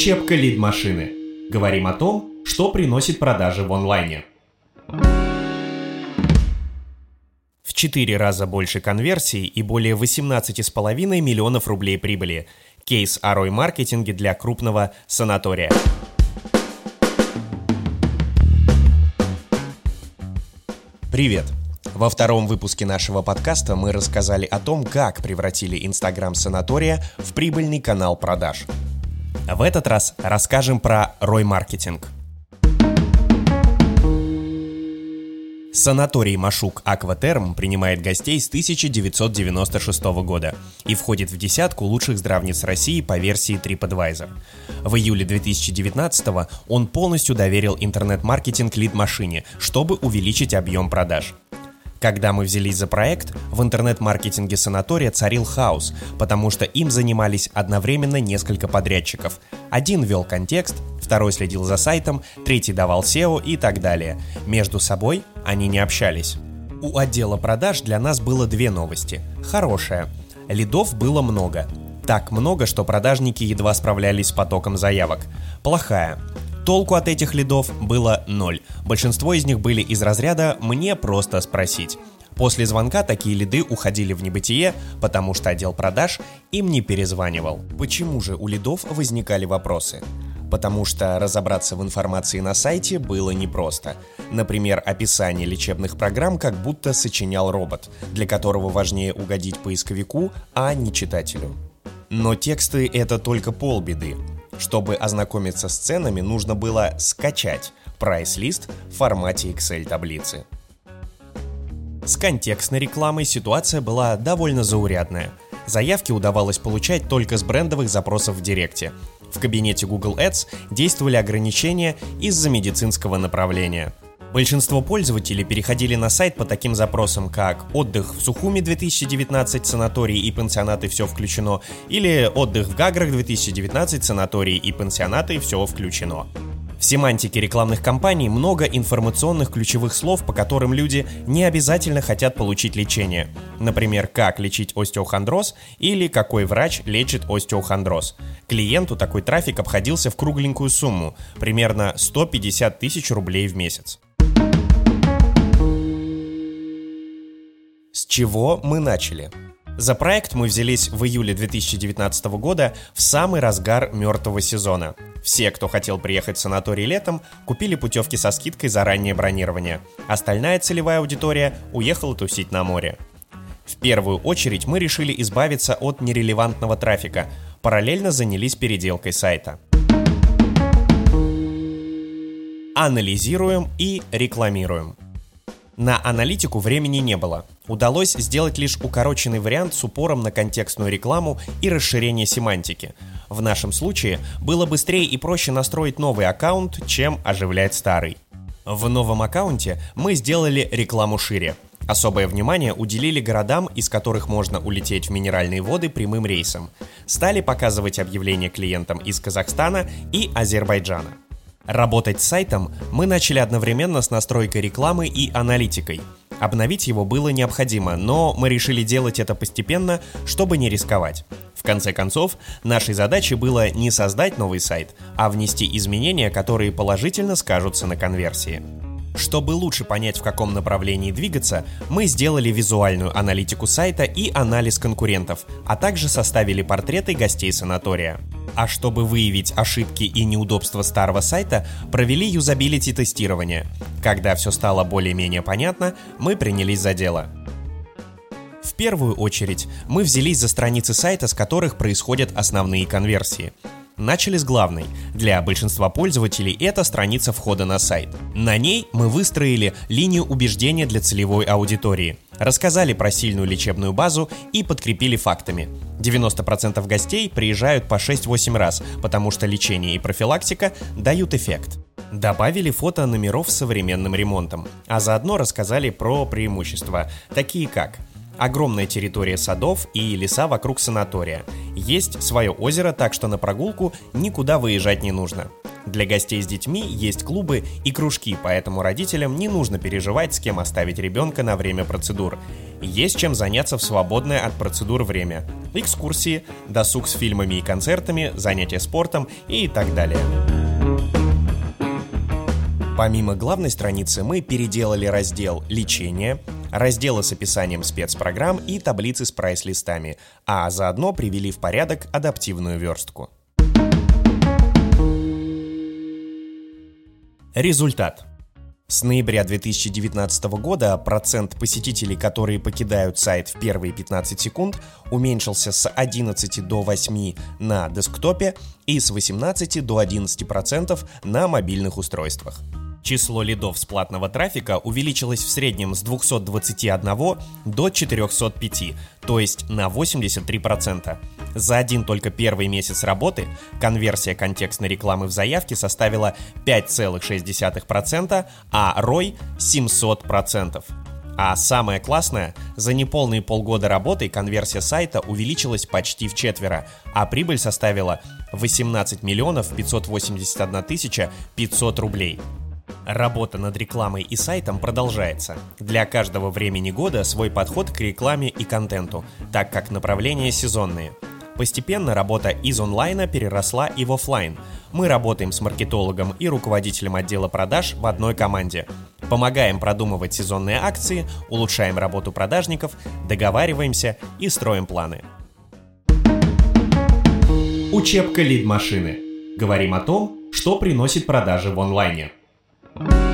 Учебка лид-машины. Говорим о том, что приносит продажи в онлайне. В 4 раза больше конверсий и более 18,5 миллионов рублей прибыли. Кейс о рой-маркетинге для крупного санатория. Привет! Во втором выпуске нашего подкаста мы рассказали о том, как превратили Инстаграм санатория в прибыльный канал продаж. В этот раз расскажем про рой-маркетинг. Санаторий Машук Акватерм принимает гостей с 1996 года и входит в десятку лучших здравниц России по версии TripAdvisor. В июле 2019 он полностью доверил интернет-маркетинг лид-машине, чтобы увеличить объем продаж. Когда мы взялись за проект, в интернет-маркетинге санатория царил хаос, потому что им занимались одновременно несколько подрядчиков. Один вел контекст, второй следил за сайтом, третий давал SEO и так далее. Между собой они не общались. У отдела продаж для нас было две новости. Хорошая. Лидов было много. Так много, что продажники едва справлялись с потоком заявок. Плохая. Толку от этих лидов было ноль. Большинство из них были из разряда «мне просто спросить». После звонка такие лиды уходили в небытие, потому что отдел продаж им не перезванивал. Почему же у лидов возникали вопросы? Потому что разобраться в информации на сайте было непросто. Например, описание лечебных программ как будто сочинял робот, для которого важнее угодить поисковику, а не читателю. Но тексты — это только полбеды. Чтобы ознакомиться с ценами, нужно было скачать прайс-лист в формате Excel-таблицы. С контекстной рекламой ситуация была довольно заурядная. Заявки удавалось получать только с брендовых запросов в Директе. В кабинете Google Ads действовали ограничения из-за медицинского направления – Большинство пользователей переходили на сайт по таким запросам, как «Отдых в Сухуми 2019, санатории и пансионаты, все включено» или «Отдых в Гаграх 2019, санатории и пансионаты, все включено». В семантике рекламных кампаний много информационных ключевых слов, по которым люди не обязательно хотят получить лечение. Например, как лечить остеохондроз или какой врач лечит остеохондроз. Клиенту такой трафик обходился в кругленькую сумму, примерно 150 тысяч рублей в месяц. С чего мы начали? За проект мы взялись в июле 2019 года в самый разгар мертвого сезона. Все, кто хотел приехать в санаторий летом, купили путевки со скидкой за раннее бронирование. Остальная целевая аудитория уехала тусить на море. В первую очередь мы решили избавиться от нерелевантного трафика, параллельно занялись переделкой сайта. Анализируем и рекламируем. На аналитику времени не было. Удалось сделать лишь укороченный вариант с упором на контекстную рекламу и расширение семантики. В нашем случае было быстрее и проще настроить новый аккаунт, чем оживлять старый. В новом аккаунте мы сделали рекламу шире. Особое внимание уделили городам, из которых можно улететь в минеральные воды прямым рейсом. Стали показывать объявления клиентам из Казахстана и Азербайджана. Работать с сайтом мы начали одновременно с настройкой рекламы и аналитикой. Обновить его было необходимо, но мы решили делать это постепенно, чтобы не рисковать. В конце концов, нашей задачей было не создать новый сайт, а внести изменения, которые положительно скажутся на конверсии. Чтобы лучше понять, в каком направлении двигаться, мы сделали визуальную аналитику сайта и анализ конкурентов, а также составили портреты гостей санатория. А чтобы выявить ошибки и неудобства старого сайта, провели юзабилити тестирование. Когда все стало более-менее понятно, мы принялись за дело. В первую очередь мы взялись за страницы сайта, с которых происходят основные конверсии. Начали с главной. Для большинства пользователей это страница входа на сайт. На ней мы выстроили линию убеждения для целевой аудитории, рассказали про сильную лечебную базу и подкрепили фактами. 90% гостей приезжают по 6-8 раз, потому что лечение и профилактика дают эффект. Добавили фото номеров с современным ремонтом, а заодно рассказали про преимущества, такие как огромная территория садов и леса вокруг санатория. Есть свое озеро, так что на прогулку никуда выезжать не нужно. Для гостей с детьми есть клубы и кружки, поэтому родителям не нужно переживать, с кем оставить ребенка на время процедур. Есть чем заняться в свободное от процедур время. Экскурсии, досуг с фильмами и концертами, занятия спортом и так далее. Помимо главной страницы мы переделали раздел «Лечение», разделы с описанием спецпрограмм и таблицы с прайс-листами, а заодно привели в порядок адаптивную верстку. Результат. С ноября 2019 года процент посетителей, которые покидают сайт в первые 15 секунд, уменьшился с 11 до 8 на десктопе и с 18 до 11% на мобильных устройствах. Число лидов с платного трафика увеличилось в среднем с 221 до 405, то есть на 83%. За один только первый месяц работы конверсия контекстной рекламы в заявке составила 5,6%, а ROI 700%. А самое классное, за неполные полгода работы конверсия сайта увеличилась почти в четверо, а прибыль составила 18 миллионов 581 тысяча 500 рублей. Работа над рекламой и сайтом продолжается. Для каждого времени года свой подход к рекламе и контенту, так как направления сезонные. Постепенно работа из онлайна переросла и в офлайн. Мы работаем с маркетологом и руководителем отдела продаж в одной команде. Помогаем продумывать сезонные акции, улучшаем работу продажников, договариваемся и строим планы. Учебка лид-машины. Говорим о том, что приносит продажи в онлайне. oh